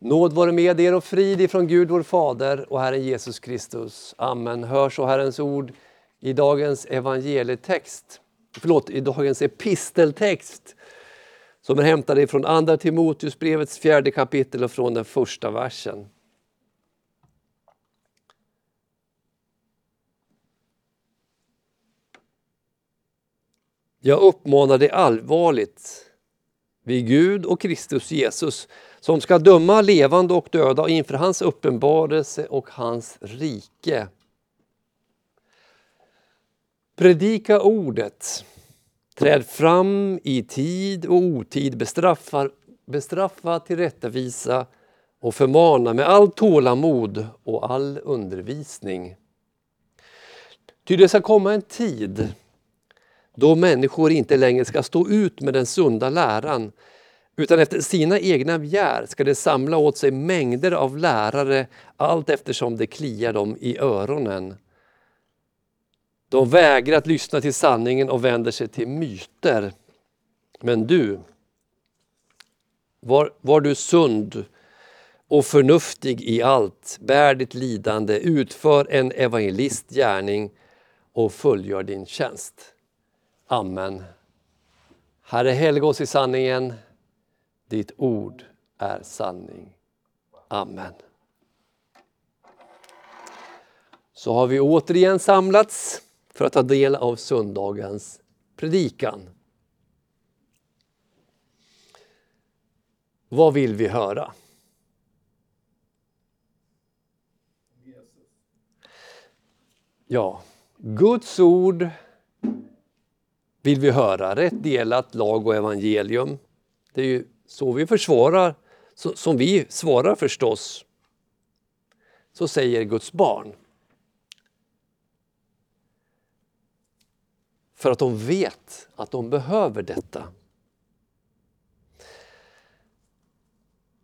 Nåd vare med er och frid ifrån Gud vår Fader och Herren Jesus Kristus. Amen. Hör så Herrens ord i dagens evangelietext, förlåt, i dagens episteltext som är hämtad ifrån Andra Timoteusbrevets fjärde kapitel och från den första versen. Jag uppmanar dig allvarligt vid Gud och Kristus Jesus som ska döma levande och döda inför hans uppenbarelse och hans rike. Predika ordet. Träd fram i tid och otid, bestraffa, bestraffa tillrättavisa och förmana med all tålamod och all undervisning. Ty det ska komma en tid då människor inte längre ska stå ut med den sunda läran utan efter sina egna begär ska de samla åt sig mängder av lärare allt eftersom det kliar dem i öronen. De vägrar att lyssna till sanningen och vänder sig till myter. Men du, var, var du sund och förnuftig i allt, bär ditt lidande, utför en evangelistgärning och fullgör din tjänst. Amen. Herre, helga oss i sanningen. Ditt ord är sanning. Amen. Så har vi återigen samlats för att ta del av söndagens predikan. Vad vill vi höra? Ja, Guds ord vill vi höra. Rätt delat, lag och evangelium. Det är ju så vi försvarar, så, som vi svarar förstås. Så säger Guds barn. För att de vet att de behöver detta.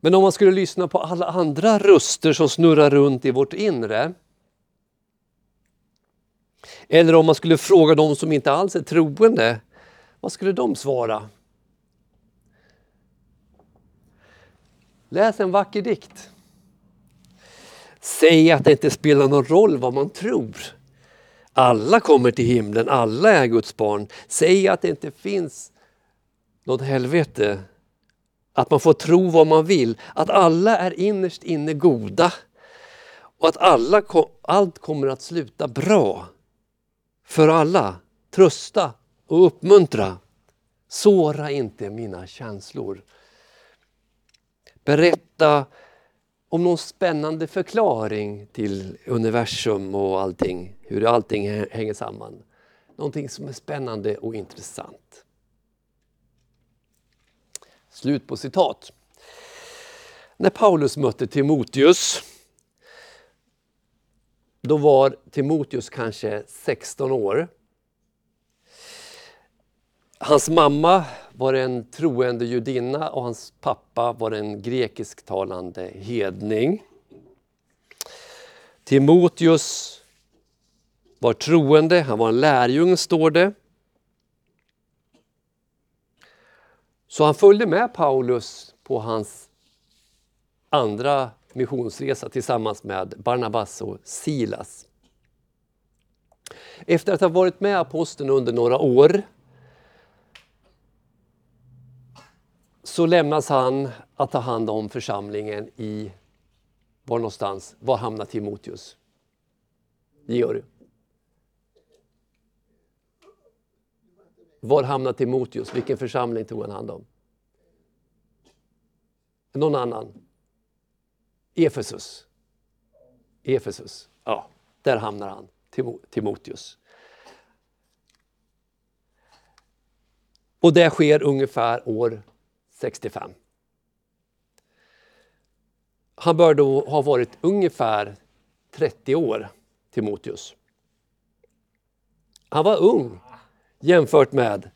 Men om man skulle lyssna på alla andra röster som snurrar runt i vårt inre eller om man skulle fråga de som inte alls är troende, vad skulle de svara? Läs en vacker dikt. Säg att det inte spelar någon roll vad man tror. Alla kommer till himlen, alla är Guds barn. Säg att det inte finns något helvete. Att man får tro vad man vill, att alla är innerst inne goda och att alla, allt kommer att sluta bra för alla. Trösta och uppmuntra. Såra inte mina känslor. Berätta om någon spännande förklaring till universum och allting, hur allting hänger samman. Någonting som är spännande och intressant. Slut på citat. När Paulus mötte Timoteus då var Timoteus kanske 16 år. Hans mamma var en troende judinna och hans pappa var en grekisktalande hedning. Timoteus var troende, han var en lärjung står det. Så han följde med Paulus på hans andra missionsresa tillsammans med Barnabas och Silas. Efter att ha varit med aposteln under några år så lämnas han att ta hand om församlingen i, var någonstans, var hamnar Timoteus? Georg? Var hamnar Timoteus? Vilken församling tog han hand om? Någon annan? Efesus. Efesus, ja, där hamnar han, Timoteus. Och det sker ungefär år 65. Han bör då ha varit ungefär 30 år, Timoteus. Han var ung jämfört med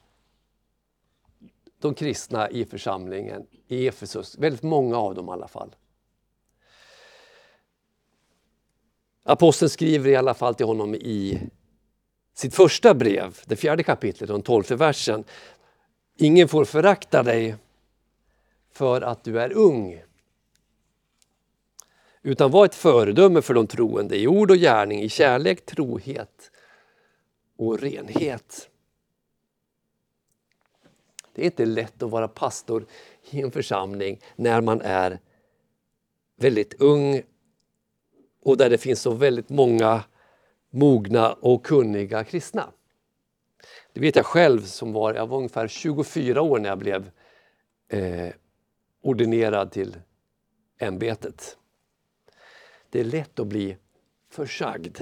de kristna i församlingen i Efesus, väldigt många av dem i alla fall. Aposteln skriver i alla fall till honom i sitt första brev, det fjärde kapitlet, den tolfte versen. Ingen får förakta dig för att du är ung. utan var ett föredöme för de troende i ord och gärning, i kärlek, trohet och renhet. Det är inte lätt att vara pastor i en församling när man är väldigt ung och där det finns så väldigt många mogna och kunniga kristna. Det vet jag själv som var, jag var ungefär 24 år när jag blev eh, ordinerad till ämbetet. Det är lätt att bli försagd.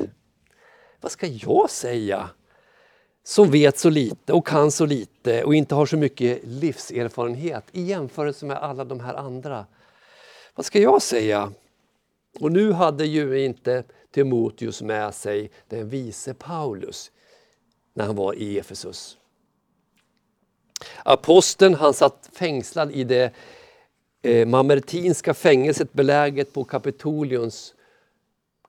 Vad ska jag säga som vet så lite och kan så lite och inte har så mycket livserfarenhet i jämförelse med alla de här andra? Vad ska jag säga? Och nu hade ju inte Timoteus med sig den vise Paulus när han var i Efesus. Aposteln han satt fängslad i det eh, mamertinska fängelset beläget på Kapitoliums,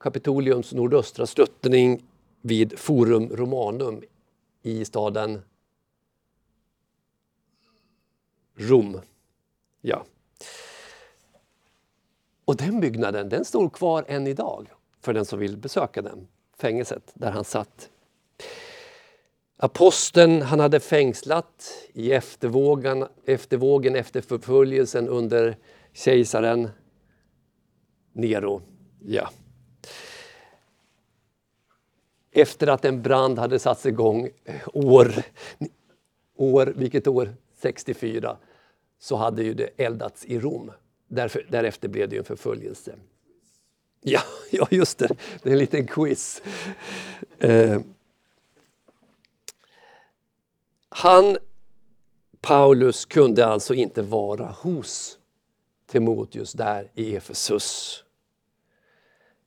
Kapitoliums nordöstra sluttning vid Forum Romanum i staden Rom. Ja. Och den byggnaden den står kvar än idag för den som vill besöka den, fängelset där han satt. Aposteln han hade fängslat i eftervågen, eftervågen efter förföljelsen under kejsaren Nero. Ja. Efter att en brand hade satts igång år, år, vilket år? 64, så hade ju det eldats i Rom. Därför, därefter blev det en förföljelse. Ja, ja, just det. Det är en liten quiz. Eh. Han, Paulus, kunde alltså inte vara hos Timoteus där i Efesus.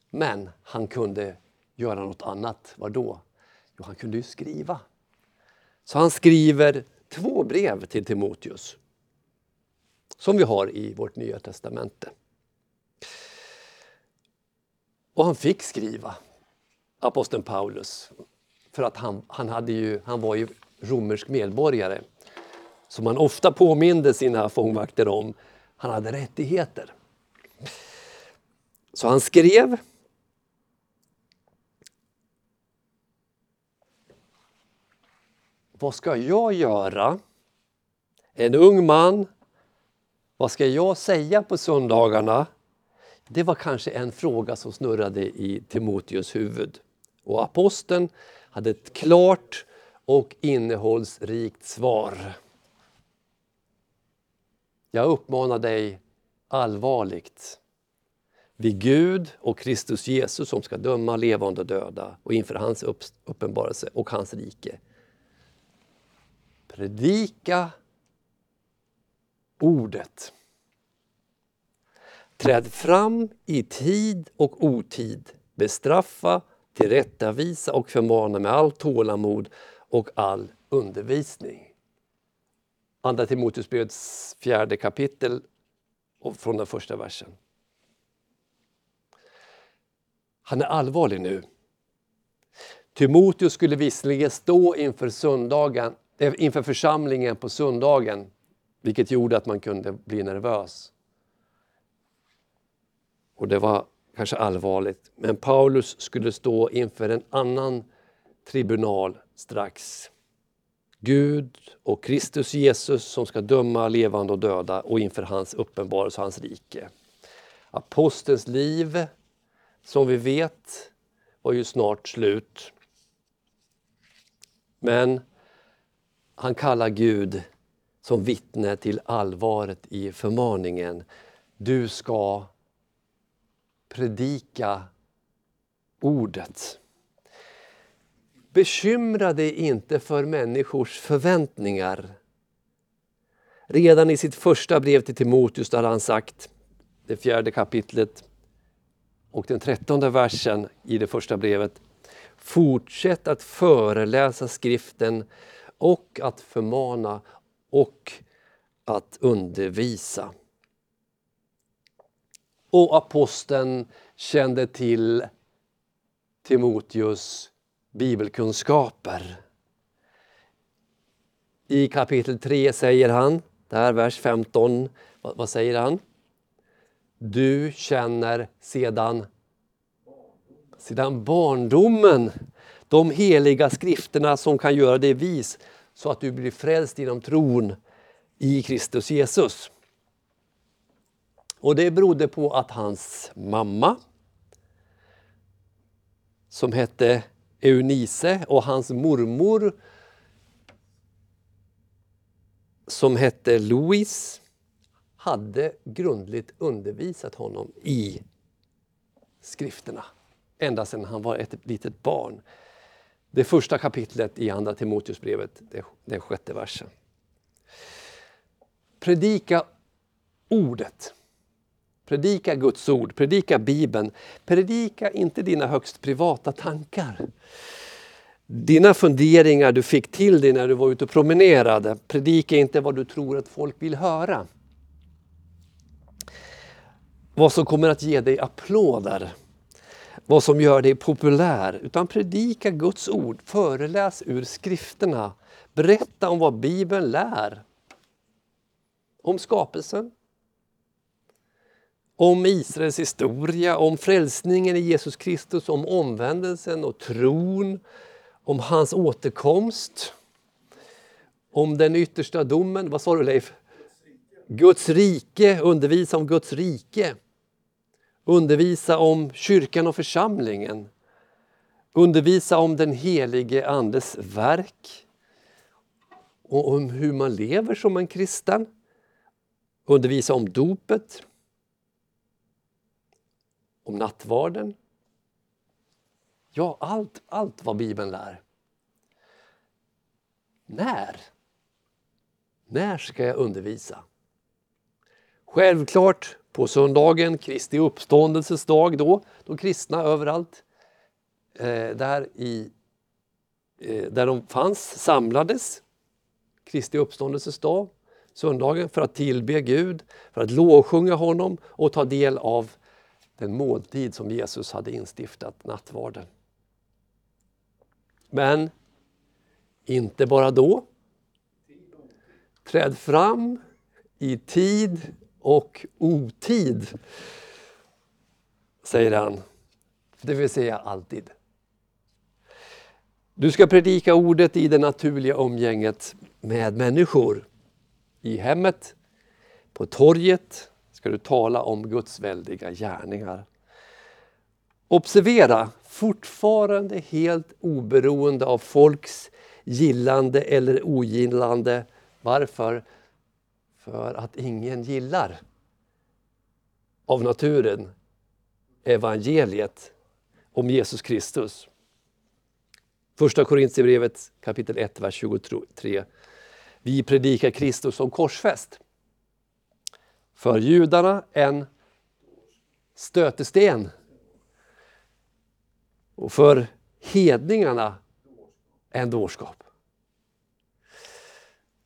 Men han kunde göra något annat. Vad då? Jo, han kunde ju skriva. Så han skriver två brev till Timoteus som vi har i vårt Nya testamente. Och han fick skriva, aposteln Paulus, för att han, han, hade ju, han var ju romersk medborgare som han ofta påminde sina fångvakter om. Han hade rättigheter. Så han skrev Vad ska jag göra? En ung man vad ska jag säga på söndagarna? Det var kanske en fråga som snurrade i Timoteus huvud. Och aposteln hade ett klart och innehållsrikt svar. Jag uppmanar dig allvarligt vid Gud och Kristus Jesus som ska döma levande och döda och inför hans uppenbarelse och hans rike. Predika ordet. Träd fram i tid och otid, bestraffa, tillrättavisa och förmana med allt tålamod och all undervisning. Andra Timoteusbrevets fjärde kapitel och från den första versen. Han är allvarlig nu. Timoteus skulle visserligen stå inför, söndagen, eh, inför församlingen på söndagen vilket gjorde att man kunde bli nervös. Och det var kanske allvarligt. Men Paulus skulle stå inför en annan tribunal strax. Gud och Kristus Jesus som ska döma levande och döda och inför hans uppenbarelse och hans rike. Apostelns liv, som vi vet, var ju snart slut. Men han kallar Gud som vittne till allvaret i förmaningen. Du ska predika ordet. Bekymra dig inte för människors förväntningar. Redan i sitt första brev till Timoteus hade han sagt, det fjärde kapitlet och den trettonde versen i det första brevet. Fortsätt att föreläsa skriften och att förmana och att undervisa. Och aposteln kände till Timoteus bibelkunskaper. I kapitel 3 säger han, där vers 15, vad, vad säger han? du känner sedan, sedan barndomen. De heliga skrifterna som kan göra dig vis så att du blir frälst genom tron i Kristus Jesus. Och det berodde på att hans mamma som hette Eunice och hans mormor som hette Louis hade grundligt undervisat honom i skrifterna ända sedan han var ett litet barn. Det första kapitlet i Andra Timoteusbrevet, den sjätte versen. Predika ordet. Predika Guds ord, predika Bibeln. Predika inte dina högst privata tankar. Dina funderingar du fick till dig när du var ute och promenerade. Predika inte vad du tror att folk vill höra. Vad som kommer att ge dig applåder. Vad som gör dig populär. Utan predika Guds ord, föreläs ur skrifterna. Berätta om vad Bibeln lär. Om skapelsen, om Israels historia, om frälsningen i Jesus Kristus, om omvändelsen och tron, om hans återkomst, om den yttersta domen. Vad sa du Leif? Guds rike, undervisa om Guds rike. Undervisa om kyrkan och församlingen. Undervisa om den helige Andes verk. Och om hur man lever som en kristen. Undervisa om dopet om nattvarden. Ja, allt, allt vad Bibeln lär. När? När ska jag undervisa? Självklart på söndagen, Kristi uppståndelses dag då, då kristna överallt eh, där, i, eh, där de fanns samlades. Kristi uppståndelses dag, söndagen, för att tillbe Gud, för att lovsjunga honom och ta del av den måltid som Jesus hade instiftat, nattvarden. Men inte bara då. Träd fram i tid och otid, säger han. Det vill säga alltid. Du ska predika ordet i det naturliga umgänget med människor. I hemmet, på torget, ska du tala om Guds väldiga gärningar. Observera, fortfarande helt oberoende av folks gillande eller ogillande. Varför? För att ingen gillar av naturen evangeliet om Jesus Kristus. Första Korintierbrevet kapitel 1, vers 23. Vi predikar Kristus som korsfäst. För judarna en stötesten. Och för hedningarna en dårskap.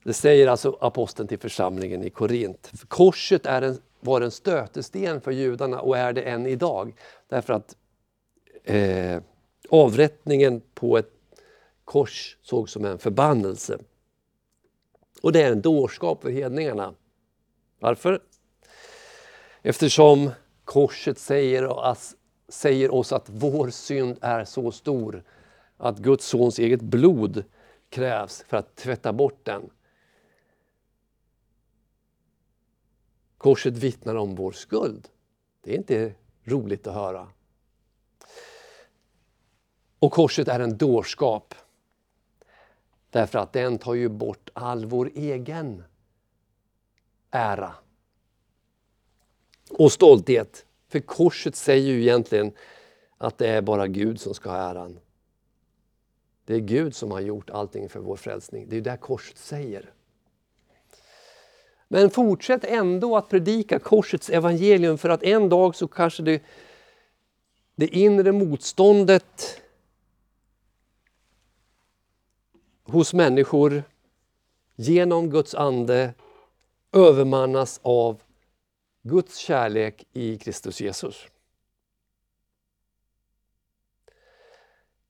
Det säger alltså aposteln till församlingen i Korint. Korset är en, var en stötesten för judarna och är det än idag. Därför att eh, avrättningen på ett kors sågs som en förbannelse. Och det är en dårskap för hedningarna. Varför? Eftersom korset säger oss, säger oss att vår synd är så stor att Guds sons eget blod krävs för att tvätta bort den. Korset vittnar om vår skuld. Det är inte roligt att höra. Och korset är en dårskap. Därför att den tar ju bort all vår egen ära och stolthet. För korset säger ju egentligen att det är bara Gud som ska ha äran. Det är Gud som har gjort allting för vår frälsning. Det är det korset säger. Men fortsätt ändå att predika korsets evangelium för att en dag så kanske det, det inre motståndet hos människor genom Guds ande övermannas av Guds kärlek i Kristus Jesus.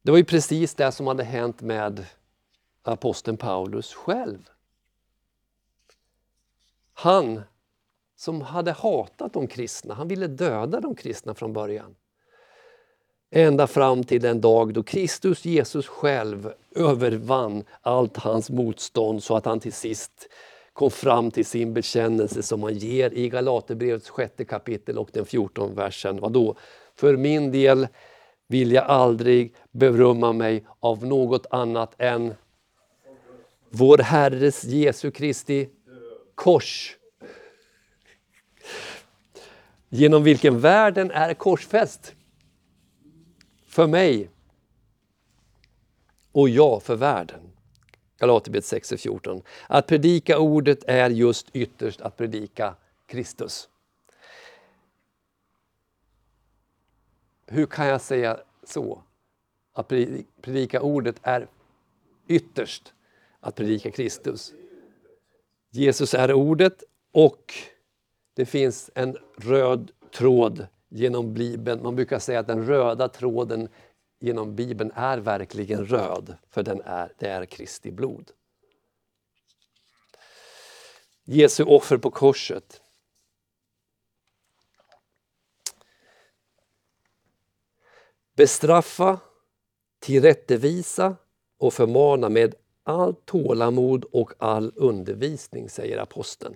Det var ju precis det som hade hänt med aposteln Paulus själv. Han som hade hatat de kristna. Han ville döda de kristna från början. Ända fram till den dag då Kristus Jesus själv övervann allt hans motstånd så att han till sist kom fram till sin bekännelse som han ger i Galaterbrevets sjätte kapitel och den 14 versen. Vadå? För min del vill jag aldrig berömma mig av något annat än vår Herres Jesu Kristi kors. Genom vilken världen är korsfäst. För mig och jag för världen. Galaterbrevet 6 och 14. Att predika ordet är just ytterst att predika Kristus. Hur kan jag säga så? Att predika ordet är ytterst att predika Kristus. Jesus är ordet och det finns en röd tråd genom Bibeln. Man brukar säga att den röda tråden genom Bibeln är verkligen röd, för den är, det är Kristi blod. Jesu offer på korset. Bestraffa, tillrättevisa och förmana med allt tålamod och all undervisning, säger aposteln.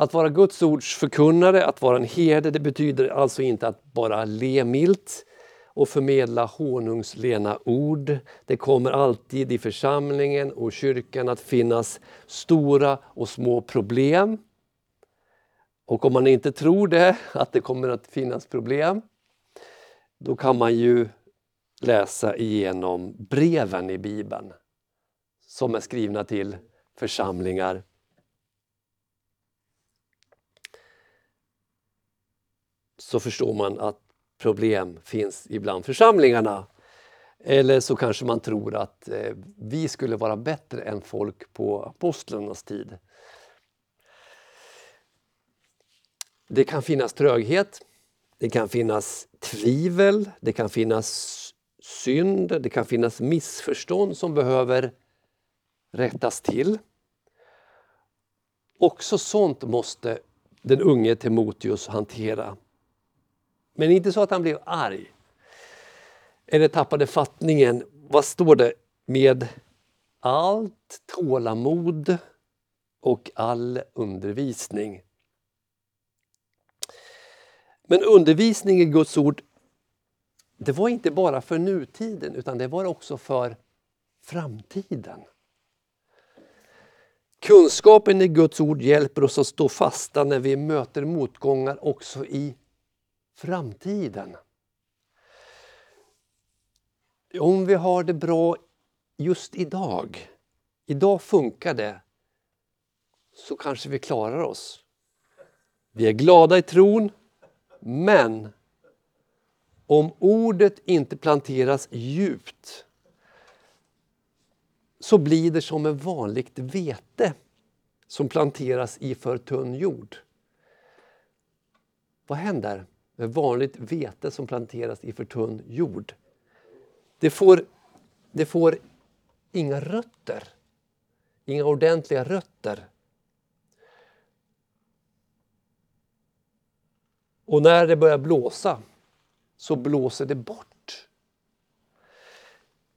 Att vara Guds ords förkunnare, att vara en herde, det betyder alltså inte att bara le milt och förmedla honungslena ord. Det kommer alltid i församlingen och kyrkan att finnas stora och små problem. Och om man inte tror det, att det kommer att finnas problem, då kan man ju läsa igenom breven i Bibeln som är skrivna till församlingar. Så förstår man att problem finns ibland församlingarna. Eller så kanske man tror att eh, vi skulle vara bättre än folk på apostlarnas tid. Det kan finnas tröghet, det kan finnas tvivel, det kan finnas synd, det kan finnas missförstånd som behöver rättas till. Också sånt måste den unge Timoteus hantera. Men inte så att han blev arg eller tappade fattningen. Vad står det? Med allt tålamod och all undervisning. Men undervisning i Guds ord det var inte bara för nutiden utan det var också för framtiden. Kunskapen i Guds ord hjälper oss att stå fasta när vi möter motgångar också i framtiden. Om vi har det bra just idag, idag funkar det, så kanske vi klarar oss. Vi är glada i tron, men om ordet inte planteras djupt så blir det som ett vanligt vete som planteras i för tunn jord. Vad händer Eh, vanligt vete som planteras i för tunn jord? Det får, det får inga rötter, inga ordentliga rötter. Och när det börjar blåsa så blåser det bort.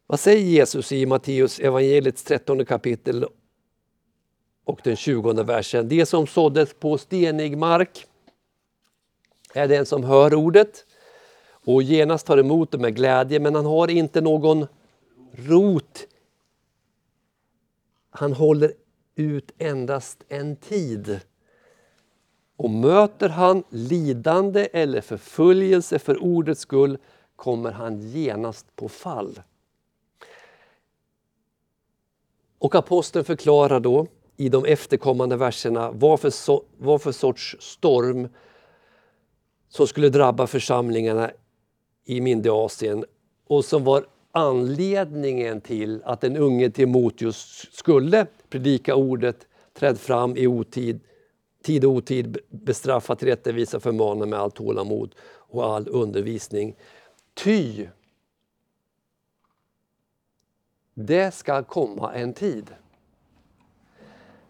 Vad säger Jesus i Matteus evangeliets 13 kapitel och den 20 versen? Det som såddes på stenig mark är den som hör ordet och genast tar emot det med glädje men han har inte någon rot. Han håller ut endast en tid. Och möter han lidande eller förföljelse för ordets skull kommer han genast på fall. Och aposteln förklarar då i de efterkommande verserna vad för, so vad för sorts storm som skulle drabba församlingarna i mindre Asien. och som var anledningen till att den unge Timoteus skulle predika ordet, träd fram i otid tid och otid bestraffa, tillrättavisa, förmana med allt tålamod och all undervisning. Ty det ska komma en tid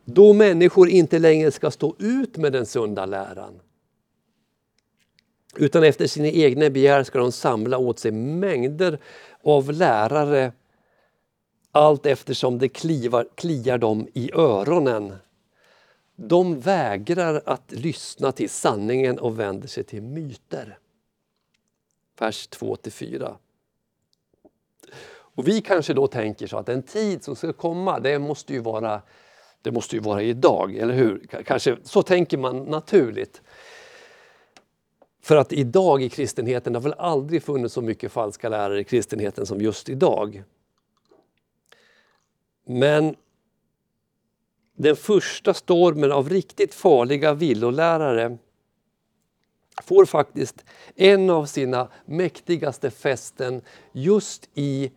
Då människor inte längre ska stå ut med den sunda läran. Utan efter sina egna begär ska de samla åt sig mängder av lärare allt eftersom det klivar, kliar dem i öronen. De vägrar att lyssna till sanningen och vänder sig till myter. Vers 2-4. Och vi kanske då tänker så att den tid som ska komma, det måste ju vara, det måste ju vara idag, eller hur? Kanske, så tänker man naturligt. För att idag i kristenheten, det har väl aldrig funnits så mycket falska lärare i kristenheten som just idag. Men den första stormen av riktigt farliga villolärare får faktiskt en av sina mäktigaste fästen just i,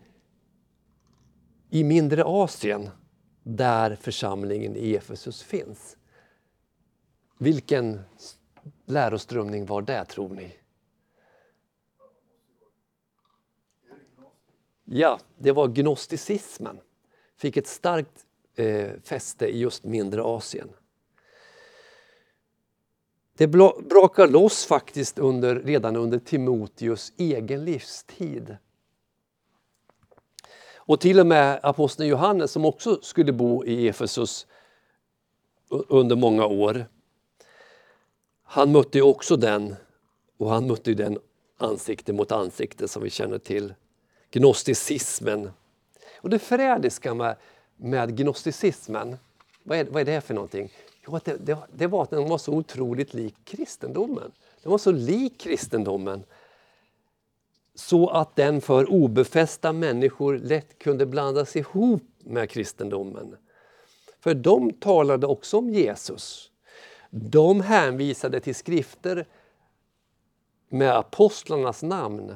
i mindre Asien där församlingen i Efesus finns. Vilken läroströmning var det tror ni? Ja, det var gnosticismen. Fick ett starkt eh, fäste i just mindre Asien. Det brakar loss faktiskt under, redan under Timoteus egen livstid. Och till och med aposteln Johannes som också skulle bo i Efesus under många år. Han mötte ju också den och han mötte ju den ansikte mot ansikte som vi känner till. Gnosticismen. Och det förrädiska med, med gnosticismen, vad är, vad är det för någonting? Jo, det, det, det var att den var så otroligt lik kristendomen. Den var så lik kristendomen så att den för obefästa människor lätt kunde blandas ihop med kristendomen. För de talade också om Jesus. De hänvisade till skrifter med apostlarnas namn.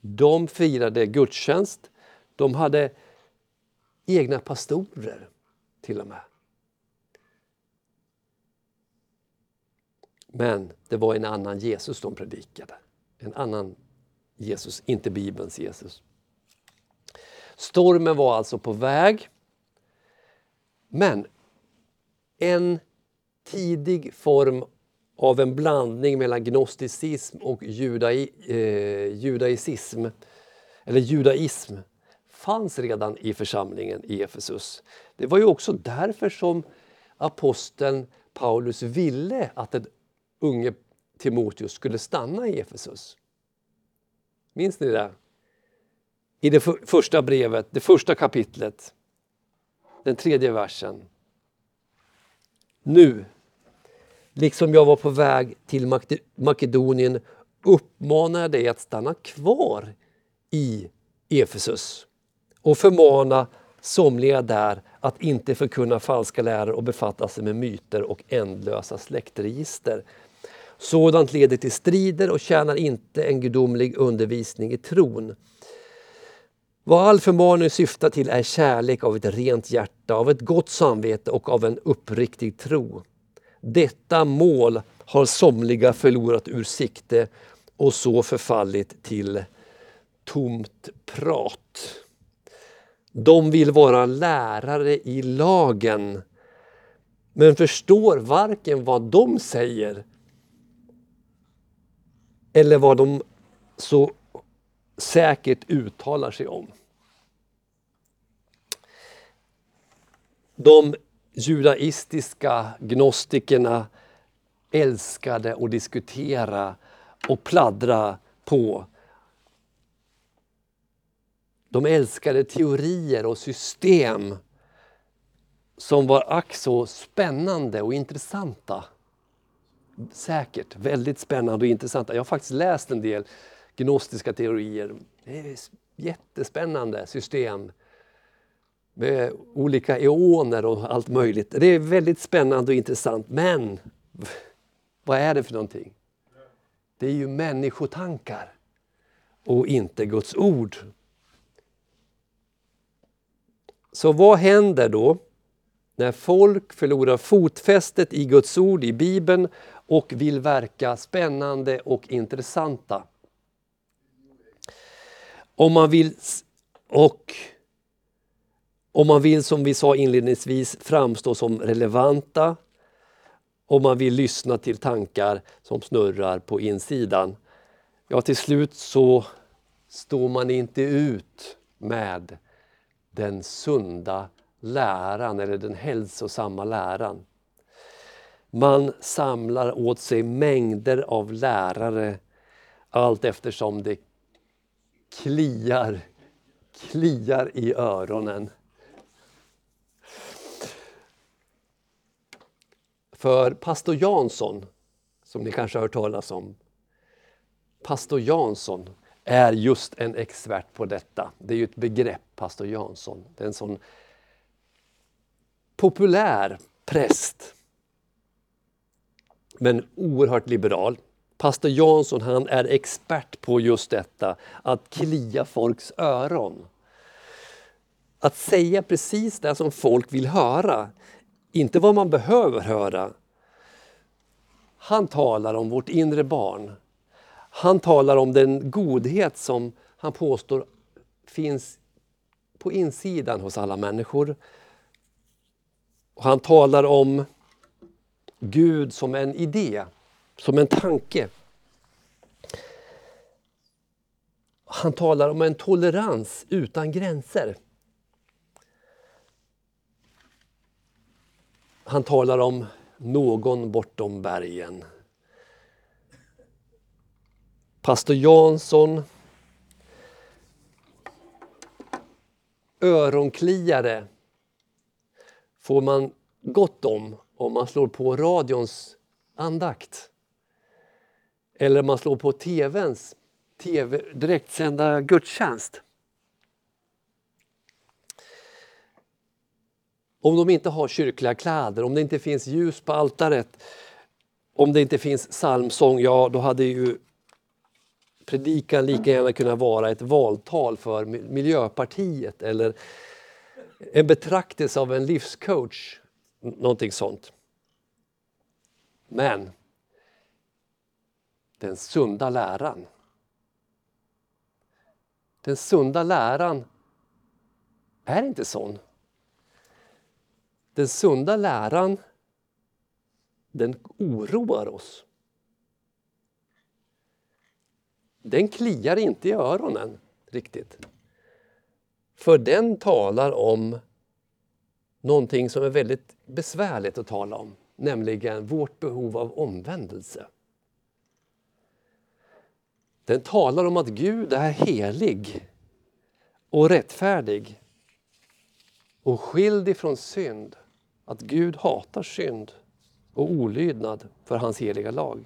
De firade gudstjänst. De hade egna pastorer till och med. Men det var en annan Jesus de predikade. En annan Jesus, inte Bibelns Jesus. Stormen var alltså på väg. Men en tidig form av en blandning mellan gnosticism och judai, eh, judaicism, eller judaism fanns redan i församlingen i Efesus. Det var ju också därför som aposteln Paulus ville att den unge Timoteus skulle stanna i Efesus. Minns ni det? I det första brevet, det första kapitlet, den tredje versen. Nu, liksom jag var på väg till Makedonien uppmanar jag dig att stanna kvar i Efesus och förmana somliga där att inte förkunna falska läror och befatta sig med myter och ändlösa släktregister. Sådant leder till strider och tjänar inte en gudomlig undervisning i tron. Vad all förmaning syftar till är kärlek av ett rent hjärta, av ett gott samvete och av en uppriktig tro. Detta mål har somliga förlorat ur sikte och så förfallit till tomt prat. De vill vara lärare i lagen men förstår varken vad de säger eller vad de så säkert uttalar sig om. De judaistiska gnostikerna älskade att diskutera och pladdra på. De älskade teorier och system som var ack så spännande och intressanta. Säkert väldigt spännande och intressanta. Jag har faktiskt läst en del gnostiska teorier. Det är jättespännande system med olika eoner och allt möjligt. Det är väldigt spännande och intressant. Men vad är det för någonting? Det är ju människotankar och inte Guds ord. Så vad händer då när folk förlorar fotfästet i Guds ord, i Bibeln och vill verka spännande och intressanta? Om man vill och Om man vill, som vi sa inledningsvis, framstå som relevanta. Om man vill lyssna till tankar som snurrar på insidan. Ja, till slut så står man inte ut med den sunda läran eller den hälsosamma läran. Man samlar åt sig mängder av lärare allt eftersom det kliar, kliar i öronen. För pastor Jansson, som ni kanske har hört talas om, pastor Jansson är just en expert på detta. Det är ju ett begrepp, pastor Jansson. Det är en sån populär präst. Men oerhört liberal. Pastor Jansson han är expert på just detta, att klia folks öron. Att säga precis det som folk vill höra, inte vad man behöver höra. Han talar om vårt inre barn. Han talar om den godhet som han påstår finns på insidan hos alla människor. Och han talar om Gud som en idé, som en tanke. Han talar om en tolerans utan gränser. Han talar om någon bortom bergen. Pastor Jansson öronkliare får man gott om om man slår på radions andakt. Eller om man slår på tvns TV, direktsända gudstjänst. Om de inte har kyrkliga kläder, om det inte finns ljus på altaret, om det inte finns psalmsång, ja då hade ju predikan lika gärna kunnat vara ett valtal för Miljöpartiet eller en betraktelse av en livscoach, någonting sånt. Men den sunda läran. Den sunda läran är inte sån. Den sunda läran den oroar oss. Den kliar inte i öronen riktigt. För den talar om någonting som är väldigt besvärligt att tala om, nämligen vårt behov av omvändelse. Den talar om att Gud är helig och rättfärdig och skild ifrån synd. Att Gud hatar synd och olydnad för hans heliga lag.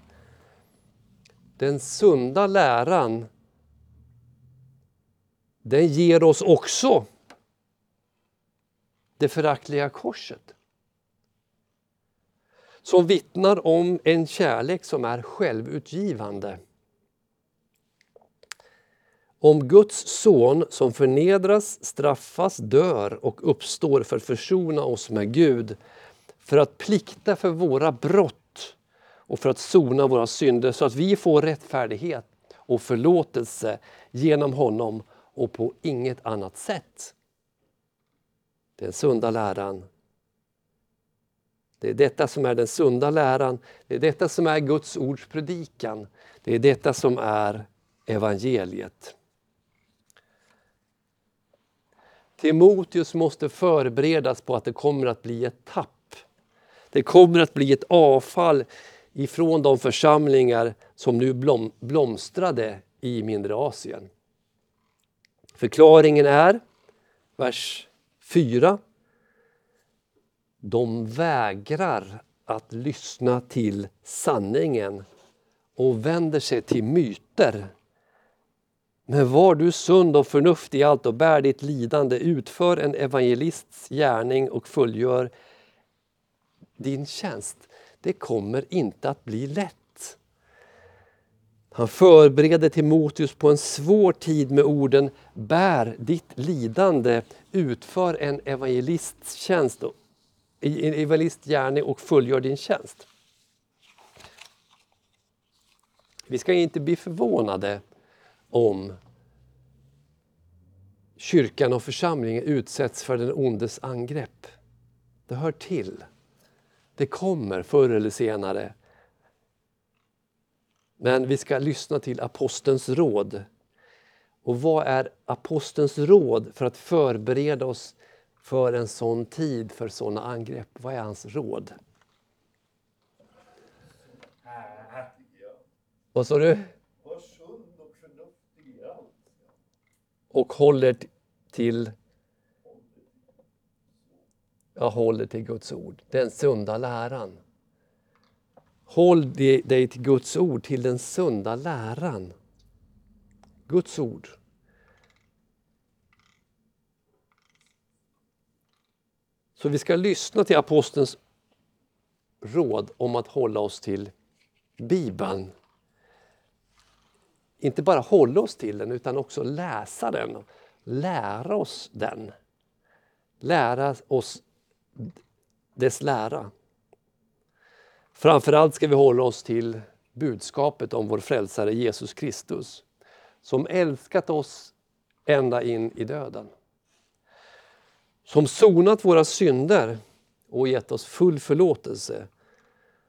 Den sunda läran den ger oss också det föraktliga korset. Som vittnar om en kärlek som är självutgivande. Om Guds son som förnedras, straffas, dör och uppstår för att försona oss med Gud, för att plikta för våra brott och för att sona våra synder så att vi får rättfärdighet och förlåtelse genom honom och på inget annat sätt. Den sunda läran. Det är detta som är den sunda läran. Det är detta som är Guds ords predikan. Det är detta som är evangeliet. Timoteus måste förberedas på att det kommer att bli ett tapp. Det kommer att bli ett avfall ifrån de församlingar som nu blom, blomstrade i mindre Asien. Förklaringen är, vers 4. De vägrar att lyssna till sanningen och vänder sig till myter. Men var du sund och förnuftig i allt och bär ditt lidande, utför en evangelists gärning och fullgör din tjänst. Det kommer inte att bli lätt. Han förbereder Timoteus på en svår tid med orden Bär ditt lidande, utför en evangelists tjänst, en evangelistgärning och fullgör din tjänst. Vi ska inte bli förvånade om kyrkan och församlingen utsätts för den ondes angrepp. Det hör till. Det kommer förr eller senare. Men vi ska lyssna till apostelns råd. Och vad är apostelns råd för att förbereda oss för en sån tid, för såna angrepp? Vad är hans råd? Vad sa du? Var sund och förnuftig i allt. Och håller till jag håller till Guds ord, den sunda läran. Håll dig till Guds ord, till den sunda läran. Guds ord. Så vi ska lyssna till apostelns råd om att hålla oss till Bibeln. Inte bara hålla oss till den utan också läsa den, lära oss den. Lära oss dess lära. Framförallt ska vi hålla oss till budskapet om vår frälsare Jesus Kristus som älskat oss ända in i döden. Som sonat våra synder och gett oss full förlåtelse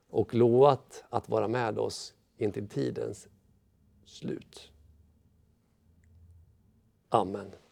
och lovat att vara med oss intill tidens slut. Amen.